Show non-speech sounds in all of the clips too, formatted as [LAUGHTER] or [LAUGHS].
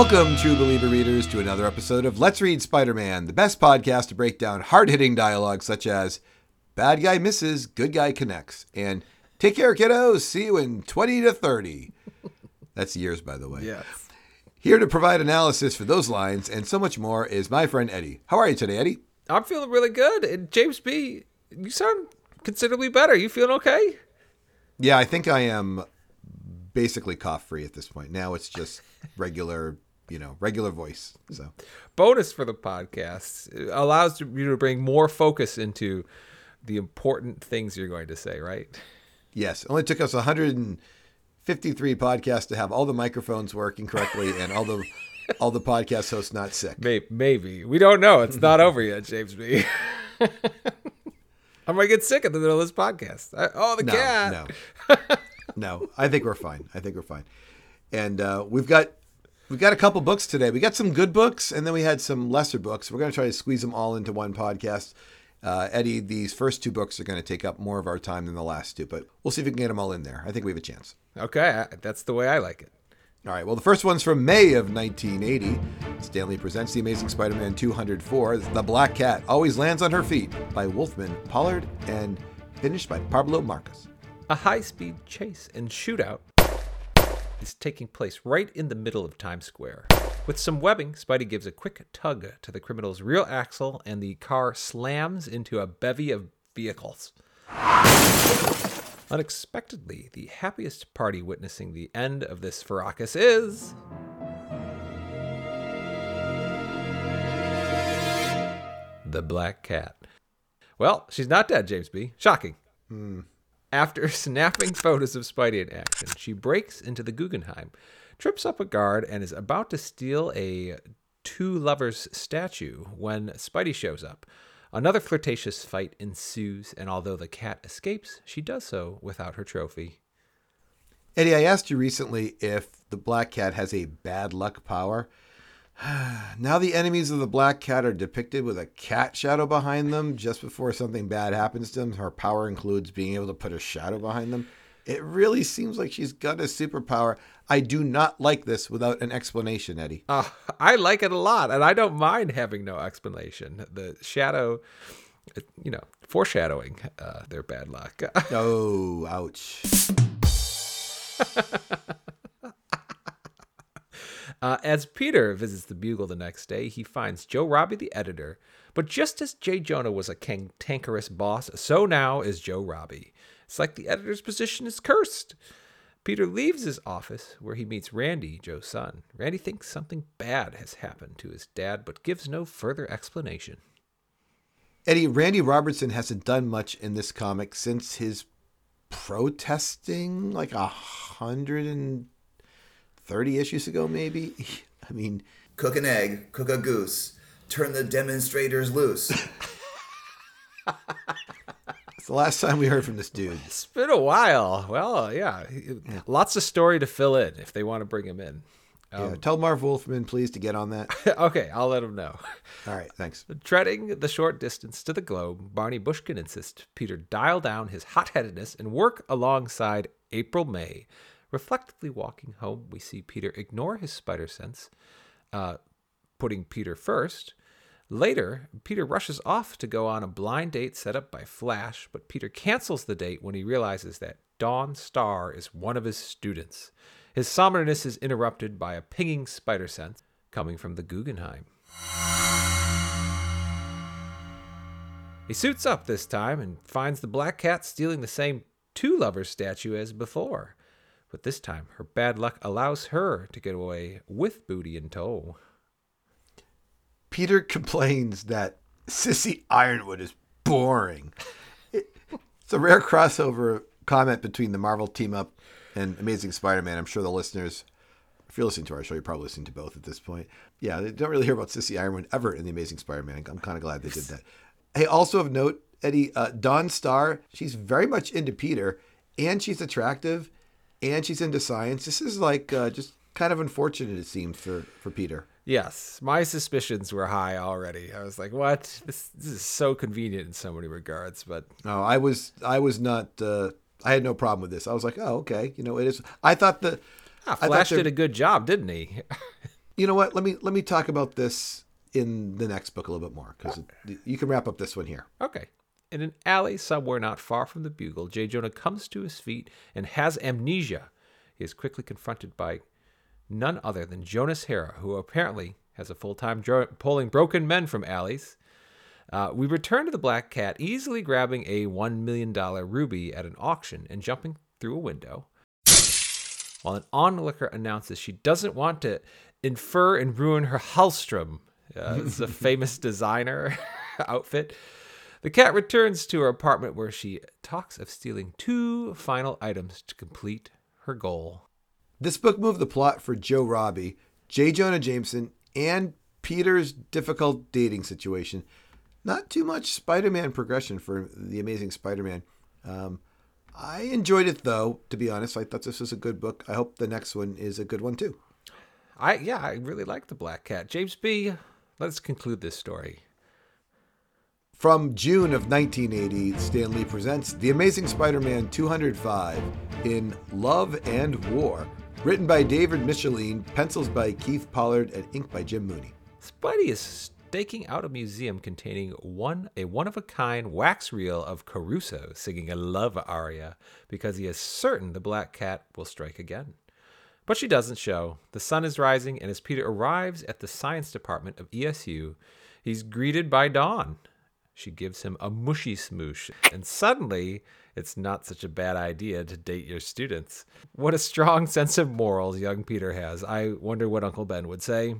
Welcome, true believer readers, to another episode of Let's Read Spider Man, the best podcast to break down hard hitting dialogue such as Bad guy misses, good guy connects, and Take care, kiddos. See you in 20 to 30. That's years, by the way. Yes. Here to provide analysis for those lines and so much more is my friend Eddie. How are you today, Eddie? I'm feeling really good. And James B, you sound considerably better. You feeling okay? Yeah, I think I am basically cough free at this point. Now it's just regular, you know, regular voice. So bonus for the podcast it allows you to bring more focus into the important things you're going to say, right? Yes, only took us 153 podcasts to have all the microphones working correctly [LAUGHS] and all the all the podcast hosts not sick. Maybe, maybe. we don't know. It's not [LAUGHS] over yet, James B. [LAUGHS] I might get sick in the middle of this podcast. I, oh, the no, cat. No, no. I think we're fine. I think we're fine. And uh, we've got we've got a couple books today. We got some good books, and then we had some lesser books. We're going to try to squeeze them all into one podcast. Uh, Eddie, these first two books are going to take up more of our time than the last two, but we'll see if we can get them all in there. I think we have a chance. Okay, that's the way I like it. All right, well, the first one's from May of 1980. Stan Lee presents The Amazing Spider Man 204. The Black Cat Always Lands on Her Feet by Wolfman Pollard and finished by Pablo Marcos. A high speed chase and shootout is taking place right in the middle of Times Square. With some webbing, Spidey gives a quick tug to the criminal's rear axle, and the car slams into a bevy of vehicles. Unexpectedly, the happiest party witnessing the end of this fracas is. The Black Cat. Well, she's not dead, James B. Shocking. Hmm. After [LAUGHS] snapping photos of Spidey in action, she breaks into the Guggenheim, trips up a guard, and is about to steal a two lovers statue when Spidey shows up. Another flirtatious fight ensues, and although the cat escapes, she does so without her trophy. Eddie, I asked you recently if the Black Cat has a bad luck power. [SIGHS] now the enemies of the Black Cat are depicted with a cat shadow behind them just before something bad happens to them. Her power includes being able to put a shadow behind them. It really seems like she's got a superpower. I do not like this without an explanation, Eddie. [LAUGHS] Uh, I like it a lot, and I don't mind having no explanation. The shadow, you know, foreshadowing uh, their bad luck. [LAUGHS] oh, ouch. [LAUGHS] Uh, as Peter visits the Bugle the next day, he finds Joe Robbie, the editor. But just as Jay Jonah was a cantankerous boss, so now is Joe Robbie. It's like the editor's position is cursed. Peter leaves his office, where he meets Randy, Joe's son. Randy thinks something bad has happened to his dad, but gives no further explanation. Eddie, Randy Robertson hasn't done much in this comic since his protesting like a hundred and 30 issues ago, maybe. [LAUGHS] I mean, cook an egg, cook a goose, turn the demonstrators loose. [LAUGHS] it's the last time we heard from this dude. [LAUGHS] It's been a while. Well, yeah, yeah. lots of story to fill in if they want to bring him in. Um, yeah, tell Marv Wolfman, please, to get on that. okay, I'll let him know. All right, thanks. Treading the short distance to the globe, Barney Bushkin insists Peter dial down his hot headedness and work alongside April May, Reflectively walking home, we see Peter ignore his spider sense, uh, putting Peter first. Later, Peter rushes off to go on a blind date set up by Flash, but Peter cancels the date when he realizes that Dawn Starr is one of his students. His somberness is interrupted by a pinging spider sense coming from the Guggenheim. He suits up this time and finds the Black Cat stealing the same two lovers statue as before but this time her bad luck allows her to get away with booty in tow. Peter complains that Cissy Ironwood is boring. it's a rare crossover comment between the Marvel team up and Amazing Spider Man. I'm sure the listeners, if you're listening to our show, you're probably listening to both at this point. Yeah, they don't really hear about Cissy Ironwood ever in the Amazing Spider Man. I'm kind of glad they did that. Hey, also of note, Eddie, uh, Dawn Starr, she's very much into Peter and she's attractive and she's into science. This is like uh, just kind of unfortunate, it seems for for Peter. Yes, my suspicions were high already. I was like, "What? This, this is so convenient in so many regards." But no, I was I was not. Uh, I had no problem with this. I was like, "Oh, okay." You know, it is. I thought the ah, Flash did a good job, didn't he? [LAUGHS] you know what? Let me let me talk about this in the next book a little bit more because you can wrap up this one here. Okay. In an alley somewhere not far from the bugle, J. Jonah comes to his feet and has amnesia. He is quickly confronted by none other than Jonas Harrow, who apparently has a full time dro- pulling broken men from alleys. Uh, we return to the Black Cat, easily grabbing a $1 million ruby at an auction and jumping through a window. While an onlooker announces she doesn't want to infer and ruin her Halston. Uh, it's a [LAUGHS] famous designer [LAUGHS] outfit. The cat returns to her apartment where she talks of stealing two final items to complete her goal. This book moved the plot for Joe Robbie, J. Jonah Jameson, and Peter's difficult dating situation. Not too much Spider Man progression for The Amazing Spider Man. Um, I enjoyed it though, to be honest. I thought this was a good book. I hope the next one is a good one too. I yeah, I really like the Black Cat. James B. Let's conclude this story. From June of 1980, Stan Lee presents The Amazing Spider Man 205 in Love and War, written by David Michelinie, pencils by Keith Pollard, and ink by Jim Mooney. Spidey is staking out a museum containing one a one of a kind wax reel of Caruso singing a love aria because he is certain the black cat will strike again. But she doesn't show. The sun is rising, and as Peter arrives at the science department of ESU, he's greeted by Dawn. She gives him a mushy smoosh, and suddenly it's not such a bad idea to date your students. What a strong [LAUGHS] sense of morals young Peter has. I wonder what Uncle Ben would say.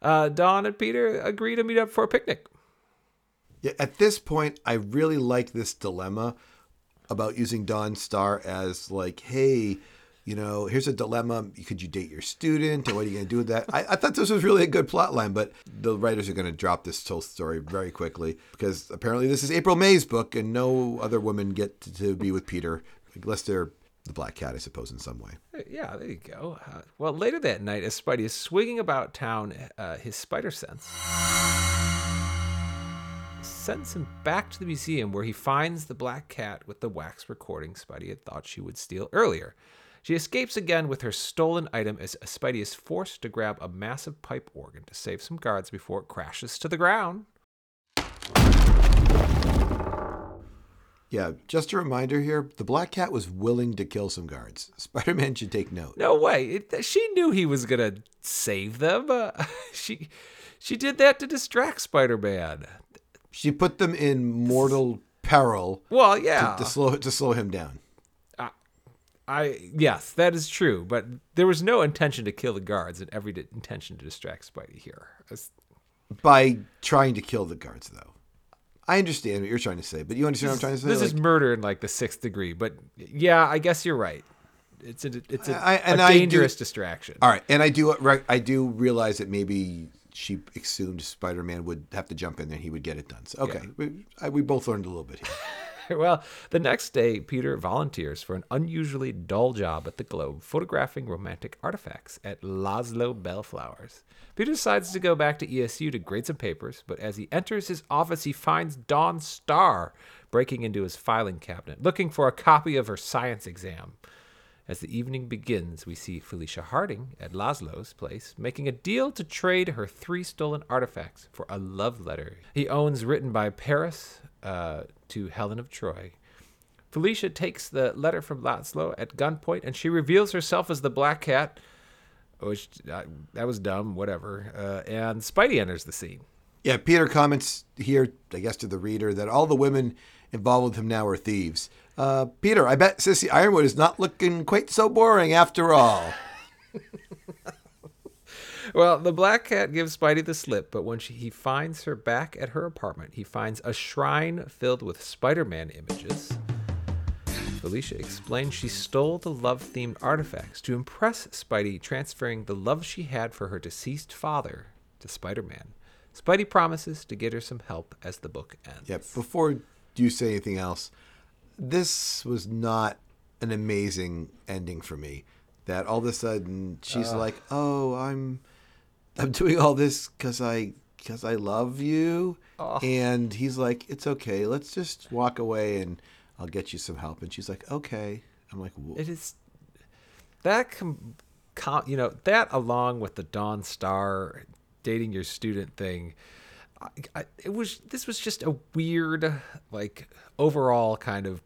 Uh, Dawn and Peter agree to meet up for a picnic. Yeah, at this point, I really like this dilemma about using Dawn Starr as like, hey, you know, here's a dilemma. Could you date your student? Or what are you going to do with that? I, I thought this was really a good plot line, but the writers are going to drop this whole story very quickly because apparently this is April May's book and no other women get to, to be with Peter unless they're the black cat, I suppose, in some way. Yeah, there you go. Uh, well, later that night, as Spidey is swinging about town, uh, his spider sense sends him back to the museum where he finds the black cat with the wax recording Spidey had thought she would steal earlier. She escapes again with her stolen item as Spidey is forced to grab a massive pipe organ to save some guards before it crashes to the ground. Yeah, just a reminder here the Black Cat was willing to kill some guards. [LAUGHS] Spider Man should take note. No way. It, she knew he was going to save them. Uh, [LAUGHS] she, she did that to distract Spider Man. She put them in mortal peril Well, yeah. to, to slow to slow him down. I yes, that is true, but there was no intention to kill the guards and every intention to distract Spidey here. It's- By trying to kill the guards, though. I understand what you're trying to say, but you understand what I'm trying to say? This is murder in like the sixth degree, but yeah, I guess you're right. It's a it's a, I- and a I do- dangerous distraction. all right, and I do I do realize that maybe she assumed Spider-Man would have to jump in there and he would get it done. So okay, we, I, we both learned a little bit here. [LAUGHS] [LAUGHS] Well, the next day, Peter volunteers for an unusually dull job at the Globe, photographing romantic artifacts at Laszlo Bellflowers. Peter decides to go back to ESU to grade some papers, but as he enters his office, he finds Dawn Starr breaking into his filing cabinet, looking for a copy of her science exam. As the evening begins, we see Felicia Harding at Laszlo's place making a deal to trade her three stolen artifacts for a love letter he owns written by Paris uh, to Helen of Troy. Felicia takes the letter from Laszlo at gunpoint and she reveals herself as the Black Cat, which uh, that was dumb, whatever. Uh, and Spidey enters the scene. Yeah, Peter comments here, I guess, to the reader that all the women involved with him now are thieves. Uh, Peter, I bet Cissy Ironwood is not looking quite so boring after all. [LAUGHS] Well, the Black Cat gives Spidey the slip, but when she, he finds her back at her apartment, he finds a shrine filled with Spider Man images. Felicia explains she stole the love themed artifacts to impress Spidey, transferring the love she had for her deceased father to Spider Man. Spidey promises to get her some help as the book ends. Yeah, before you say anything else, this was not an amazing ending for me. That all of a sudden she's like, "Oh, I'm, I'm doing all this because I, because I love you," and he's like, "It's okay. Let's just walk away and I'll get you some help." And she's like, "Okay." I'm like, "Wha- It is that com- com- you know, that along with the Dawn Starr dating your student thing, I, I, it was this was just a weird, like overall kind of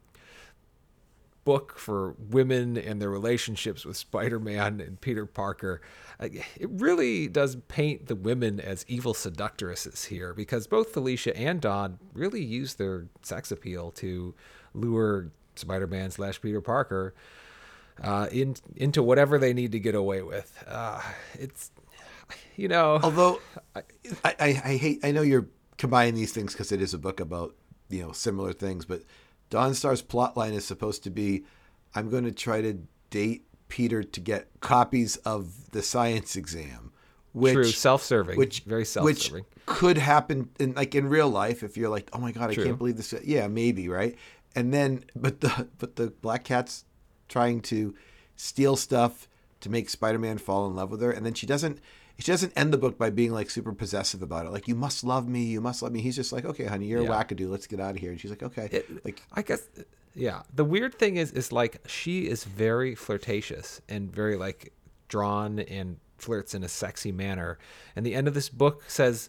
book for women and their relationships with Spider-Man and Peter Parker. It really does paint the women as evil seductresses here because both Felicia and Dawn really use their sex appeal to lure Spider-Man slash Peter Parker uh, in into whatever they need to get away with. Uh, it's you know, Although I, I, I hate, I know you're combining these things because it is a book about you know similar things, but Dawn Starr's plot line is supposed to be, I'm going to try to date Peter to get copies of the science exam, which true self-serving, which very self-serving. could happen in like in real life if you're like, oh my god, I can't believe this. Yeah, maybe right. And then, but the but the Black Cat's trying to steal stuff to make Spider-Man fall in love with her, and then she doesn't. She doesn't end the book by being like super possessive about it. Like you must love me, you must love me. He's just like, okay, honey, you're Yeah. a wackadoo. Let's get out of here. And she's like, okay, It- like I guess yeah. The weird thing is is like she is very flirtatious and very like drawn and flirts in a sexy manner. And the end of this book says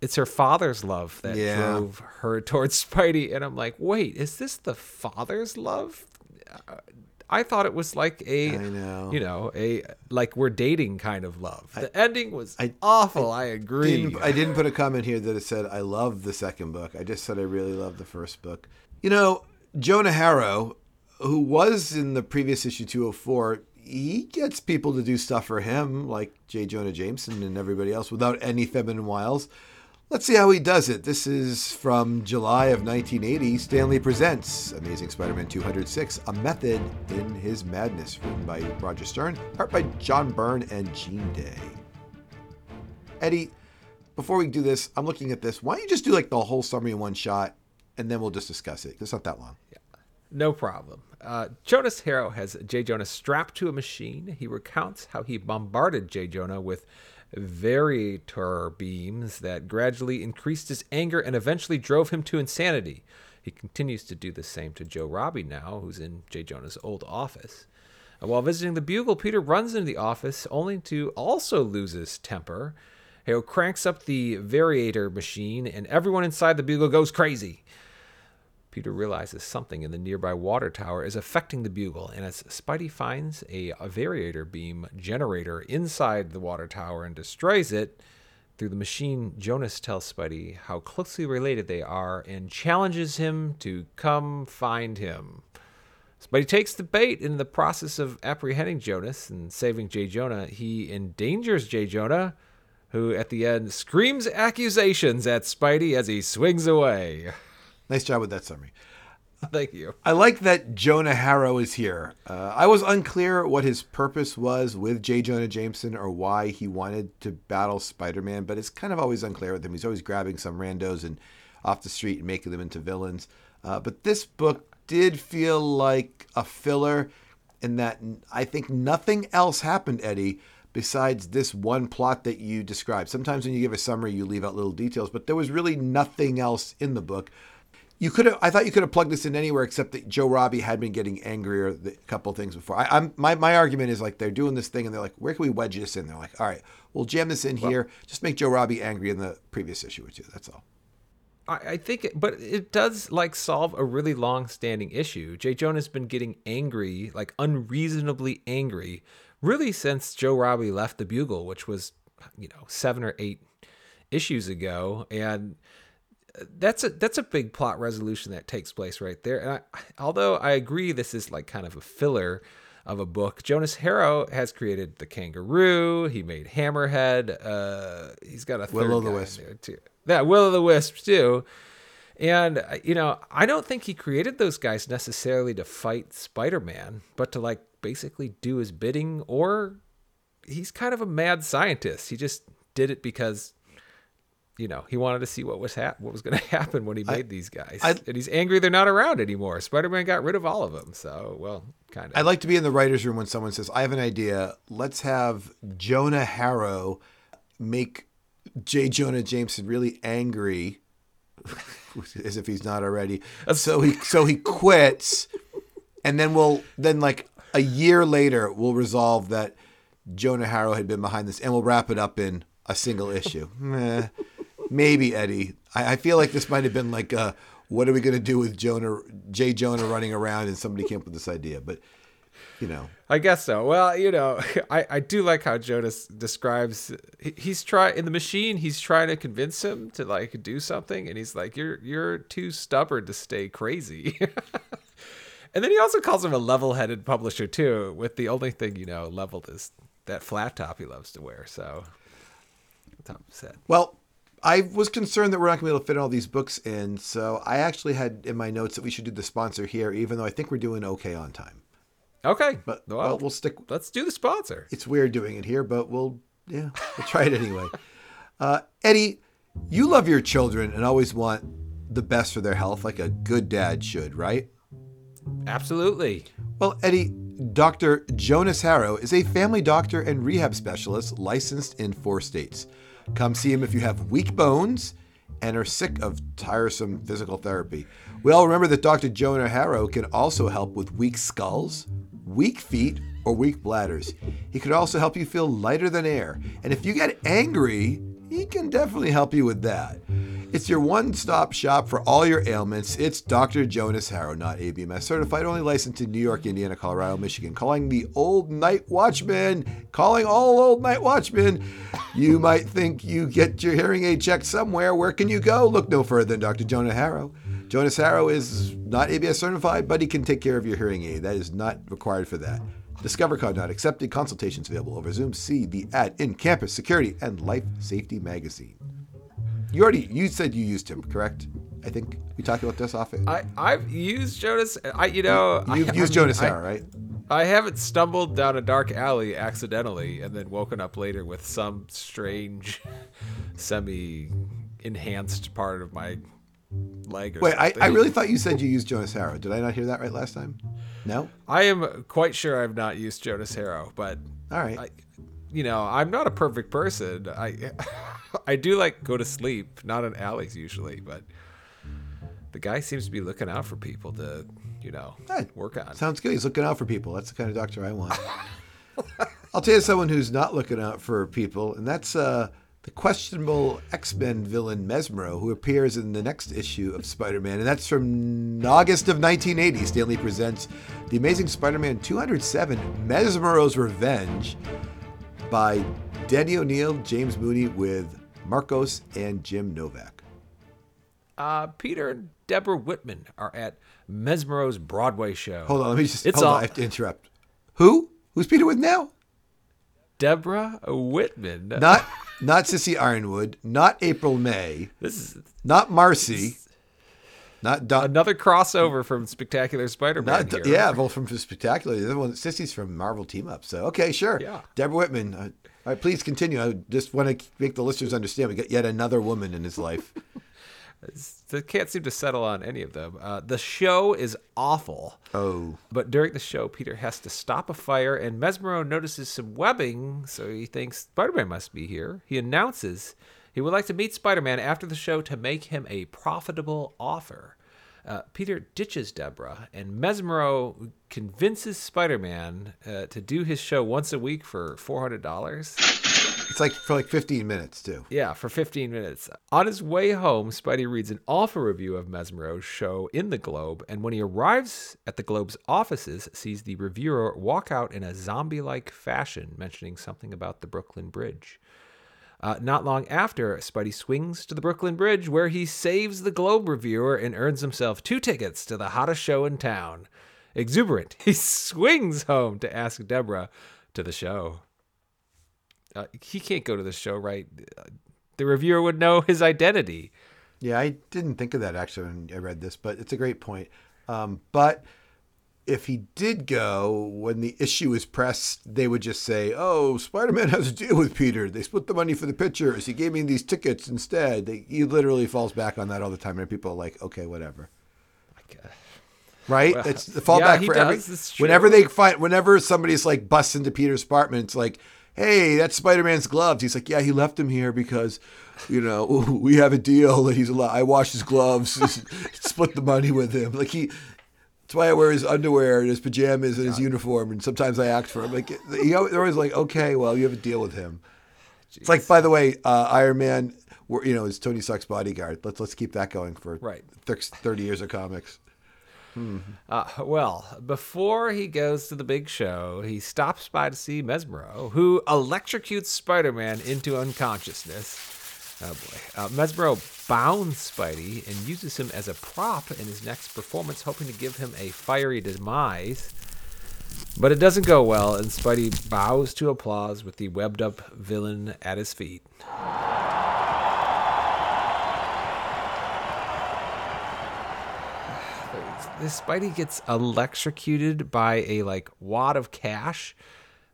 it's her father's love that Yeah. drove her [LAUGHS] towards Spidey. And I'm like, wait, is this the father's love? Uh, I thought it was like a, I know. you know, a like we're dating kind of love. The ending was I- awful. I, agree. didn't, I didn't put a comment here that it said I love the second book. I just said I really love the first book. You know, Jonah Harrow, who was in the previous issue 204, he gets people to do stuff for him, like J. Jonah Jameson and everybody else, without any feminine wiles. Let's see how he does it. This is from July of 1980. Stan Lee presents Amazing Spider-Man 206: A Method in His Madness, written by Roger Stern, art by John Byrne and Gene Day. Eddie, before we do this, I'm looking at this. Why don't you just do like the whole summary in one shot, and then we'll just discuss it. It's not that long. Yeah. No problem. Uh, Jonas Harrow has J. Jonah strapped to a machine. He recounts how he bombarded J. Jonah with variator beams that gradually increased his anger and eventually drove him to insanity. He continues to do the same to Joe Robbie now, who's in J. Jonah's old office. Uh, While visiting the Bugle, Peter runs into the office only to also lose his temper. Harrow cranks up the variator machine, and everyone inside the Bugle goes crazy. Peter realizes something in the nearby water tower is affecting the bugle, and as Spidey finds a, a variator beam generator inside the water tower and destroys it, through the machine, Jonas tells Spidey how closely related they are and challenges him to come find him. Spidey takes the bait in the process of apprehending Jonas and saving J. Jonah. He endangers J. Jonah, who at the end screams accusations at Spidey as he swings away. [LAUGHS] Nice job with that summary. Thank you. I like that Jonah Harrow is here. Uh, I was unclear what his purpose was with J. Jonah Jameson or why he wanted to battle Spider Man, but it's kind of always unclear with him. He's always grabbing some randos and off the street and making them into villains. Uh, but this book did feel like a filler in that I think nothing else happened, Eddie, besides this one plot that you described. Sometimes when you give a summary, you leave out little details, but there was really nothing else in the book. You could have. I thought you could have plugged this in anywhere except that Joe Robbie had been getting angrier the couple things before. I, I'm my my argument is like they're doing this thing and they're like, where can we wedge this in? They're like, all right, we'll jam this in here. Just make Joe Robbie angry in the previous issue or two. That's all. I, I think, it, but it does like solve a really long-standing issue. Jay Jonah's been getting angry, like unreasonably angry, really since Joe Robbie left the Bugle, which was, you know, seven or eight issues ago, and that's a that's a big plot resolution that takes place right there. And I, although I agree this is like kind of a filler of a book, Jonas Harrow has created the Kangaroo. He made Hammerhead. Uh, he's got a Will-o' the guy in Wisp. too. Yeah, Will o' the Wisp too. And uh, you know, I don't think he created those guys necessarily to fight Spider-Man, but to like basically do his bidding. Or he's kind of a mad scientist. He just did it because you know he wanted to see what was hap- what was going [LAUGHS] to happen when he made these guys. I- and he's angry they're not around anymore. Spider-Man got rid of all of them. So well, kind of. I'd like to be in the writers' room when someone says, "I have an idea. Let's have Jonah Harrow make J. Jonah Jameson really angry, [LAUGHS] as if he's not already. So he so he quits, and then we'll then like a year later we'll resolve that Jonah Harrow had been behind this, and we'll wrap it up in a single issue. [LAUGHS] Maybe Eddie. I, I feel like this might have been like, uh, what are we going to do with Jonah, Jay Jonah running around, and somebody came up with this idea, but you know, I guess so. Well, you know, [LAUGHS] I, I do like how Jonas describes he- he's trying in the machine. He's trying to convince him to like do something, and he's like, "You're you're too stubborn to stay crazy." [LAUGHS] and then he also calls him a level-headed publisher too. With the only thing you know leveled is that flat top he loves to wear. So, top said. Well, I was concerned that we're not going to be able to fit all these books in, so I actually had in my notes that we should do the sponsor here, even though I think we're doing okay on time. Okay, But well, well, we'll stick. let's do the sponsor. It's weird doing it here, but we'll yeah, we'll try it anyway. [LAUGHS] Uh, Eddie, you love your children and always want the best for their health, like a good dad should, right? Absolutely. Well, Eddie, Dr. Jonas Harrow is a family doctor and rehab specialist licensed in four states. Come see him if you have weak bones and are sick of tiresome physical therapy. We all remember that Dr. Jonah Harrow can also help with weak skulls, weak feet, or weak bladders. He could also help you feel lighter than air. And if you get angry, he can definitely help you with that. It's your one stop shop for all your ailments. It's Dr. Jonas Harrow, not ABMS certified, only licensed in New York, Indiana, Colorado, Michigan. Calling the old night watchman, calling all old night watchmen. You might think you get your hearing aid checked somewhere. Where can you go? Look no further than Dr. Jonah Harrow. Jonas Harrow is not ABS certified, but he can take care of your hearing aid. That is not required for that. Discover Code not accepted. Consultations available over Zoom. See the ad in Campus Security and Life Safety Magazine. You already you said you used him, correct? I think we talked about this off. I I've used Jonas. I you know I- You've I used mean, Jonas I- right? I haven't stumbled down a dark alley accidentally and then woken up later with some strange, [LAUGHS] semi enhanced part of my leg. Or Wait, I, I really thought you said you used Jonas Harrow. Did I not hear that right last time? No? I am quite sure I've not used Jonas Harrow, but All right. I, you know, I'm not a perfect person. I, [LAUGHS] [LAUGHS] I do like go to sleep, not in alleys usually, but the guy seems to be looking out for people to, you know, Hey, work on. Sounds good. He's looking out for people. That's the kind of doctor I want. I'll tell you someone who's not looking out for people, and that's uh, the questionable X Men villain Mesmero, who appears in the next issue of Spider Man. And that's from August of 1980. Stan Lee presents The Amazing Spider Man 207 Mesmero's Revenge by Denny O'Neil, James Mooney, with Marcos and Jim Novak. Uh, Peter and Deborah Whitman are at Mesmero's Broadway show. Hold on, let me just. It's hold all- on, I have to interrupt. Who? Who's Peter with now? Deborah Whitman. Not [LAUGHS] not Cissy Ironwood, not April May, this is not Marcy, not Dawn. another crossover from Spectacular Spider-Man. Not, yeah, well, from Spectacular. The other one, Cissy's from Marvel Team Up. So, okay, sure. Yeah. Deborah Whitman. All right, please continue. I just want to make the listeners understand we got yet another woman in his life. [LAUGHS] They can't seem to settle on any of them. Uh, the show is awful. Oh, But during the show, Peter has to stop a fire, and Mesmero notices some webbing, so he thinks Spider Man must be here. He announces he would like to meet Spider Man after the show to make him a profitable offer. Uh, Peter ditches Deborah, and Mesmero convinces Spider Man uh, to do his show once a week for $400. it's like for like 15 minutes, too. Yeah, for 15 minutes. On his way home, Spidey reads an awful review of Mesmero's show in the Globe, and when he arrives at the Globe's offices, sees the reviewer walk out in a zombie-like fashion, mentioning something about the Brooklyn Bridge. Uh, not long after, Spidey swings to the Brooklyn Bridge, where he saves the Globe reviewer and earns himself two tickets to the hottest show in town. Exuberant, [LAUGHS] he swings home to ask Deborah to the show. Uh, he can't go to the show, right? The reviewer would know his identity. Yeah, I didn't think of that actually when I read this, but it's a great point. Um, but if he did go, when the issue is pressed, they would just say, "Oh, Spider-Man has a deal with Peter. They split the money for the pictures. He gave me these tickets instead." They, he literally falls back on that all the time, and people are like, "Okay, whatever." Right? it's the fallback yeah, for every. does. True. Whenever they find, whenever somebody's like busts into Peter's apartment, it's like, "Hey, that's Spider-Man's gloves." He's like, "Yeah, he left them here because, you know, [LAUGHS] we have a deal that he's allowed. I wash his gloves, [LAUGHS] split the money with him." Like he, That's why I wear his underwear and his pajamas and his uniform, and sometimes I act for him. Like [LAUGHS] he al- they're always like, okay, well, you have a deal with him. It's like, by the way, uh, Iron Man, you know, is Tony Stark's bodyguard. Let's let's keep that going for Right. thirty years of comics. Uh, well, before he goes to the big show, he stops by to see Mesmero, who electrocutes Spider Man into unconsciousness. Oh boy. Uh, Mesmero bounds Spidey and uses him as a prop in his next performance, hoping to give him a fiery demise. But it doesn't go well, and Spidey bows to applause with the webbed up villain at his feet. [SIGHS] this Spidey gets electrocuted by a like wad of cash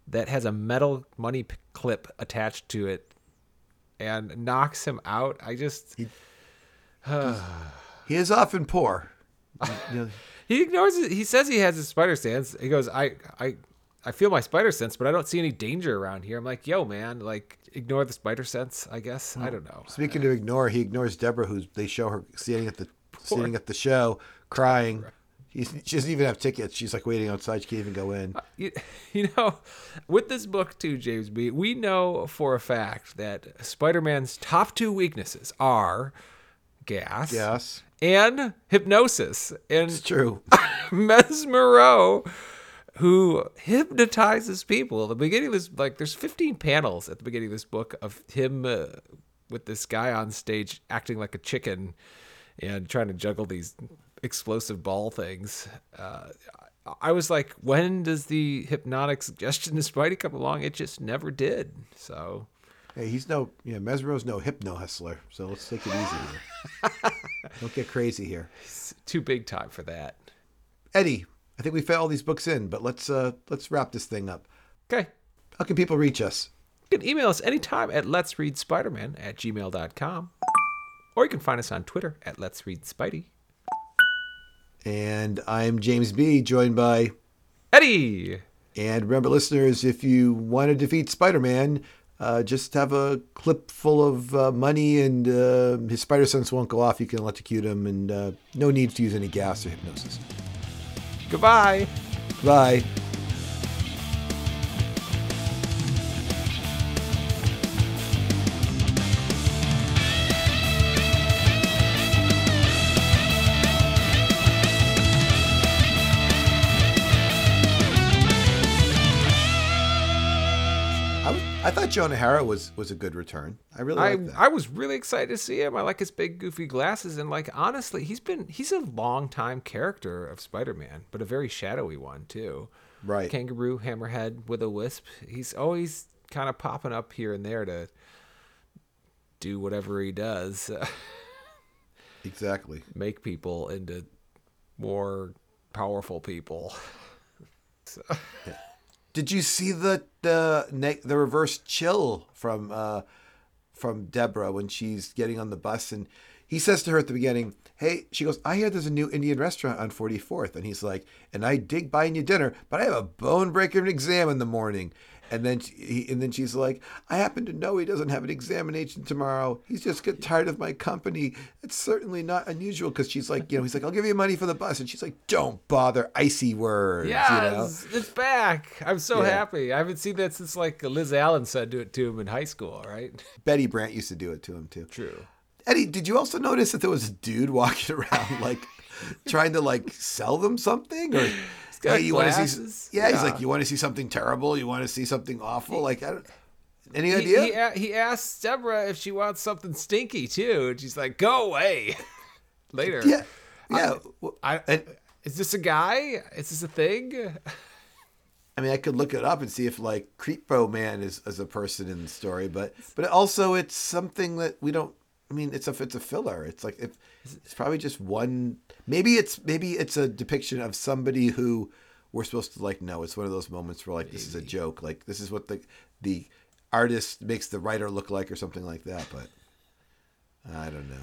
that has a metal money clip attached to it and knocks him out. I just he, [SIGHS] He is often poor. he ignores it. He says he has his spider sense. He goes, I I I feel my spider sense, but I don't see any danger around here. I'm like, yo, man, like ignore the spider sense. I guess I hmm. don't know. Speaking of ignore, he ignores Deborah, who they show her sitting at the sitting at the show, crying. He's, [LAUGHS] she doesn't even have tickets. She's like waiting outside. She can't even go in. you, [LAUGHS] you know, with this book too, James B, we know for a fact that Spider-Man's top two weaknesses are gas, Yes, and hypnosis. And it's true. [LAUGHS] Mesmero, who hypnotizes people. At the beginning of this, like, there's 15 panels at the beginning of this book of him uh, with this guy on stage acting like a chicken and trying to juggle these explosive ball things. Uh, I was like, when does the hypnotic suggestion to Spidey come along? It just never did. So, Hey, he's no, yeah, Mesmero's no hypno hustler. So let's take it easy. Here. [LAUGHS] Don't get crazy here, it's too big time for that. Eddie. I think we fit all these books in, but let's uh let's wrap this thing up. Okay. How can people reach us? You can email us anytime at let's read spider-man at gmail.com. Or you can find us on Twitter at let's read spidey. And I'm James B, joined by. Eddie! And remember, listeners, if you want to defeat Spider-Man, uh, just have a clip full of uh, money, and uh, his spider sense won't go off. You can electrocute him, and uh, no need to use any gas or hypnosis. Goodbye! Bye. Jonah Harrow was was a good return. I really I, like that. I was really excited to see him. I like his big goofy glasses and like honestly, he's been he's a long time character of Spider-Man, but a very shadowy one too. Right. Kangaroo, Hammerhead, with a wisp. He's always kind of popping up here and there to do whatever he does. [LAUGHS] exactly. make people into more powerful people. [LAUGHS] Did you see the the the reverse chill from uh, from Deborah when she's getting on the bus and he says to her at the beginning, "Hey," she goes, "I hear there's a new Indian restaurant on 44th," and he's like, "And I dig buying you dinner, but I have a bone breaker exam in the morning." And then she, he, and then she's like, "I happen to know he doesn't have an examination tomorrow. He's just get tired of my company. It's certainly not unusual." Because she's like, you know, he's like, "I'll give you money for the bus," and she's like, "Don't bother, icy words." you know? It's back. I'm so Yeah. happy. I haven't seen that since like Liz Allen said to it to him in high school, right? [LAUGHS] Betty Brant used to do it to him too. True. Eddie, did you also notice that there was a dude walking [LAUGHS] around like trying to like sell them something or got hey, you want to see yeah, he's like you want to see something terrible, you want to see something awful like I don't any He, idea? he, he asks Deborah if she wants something stinky too, and she's like, "Go away." [LAUGHS] Later. yeah. Yeah. I, and is this a guy? Is this a thing? [LAUGHS] I mean, I could look it up and see if like Creepo Man is, is a person in the story, but but also it's something that we don't. I mean, it's a it's a filler. It's like if it's probably just one. Maybe it's maybe it's a depiction of somebody who we're supposed to like. No, it's one of those moments where like this is a joke. Like this is what the the artist makes the writer look like or something like that. But I don't know.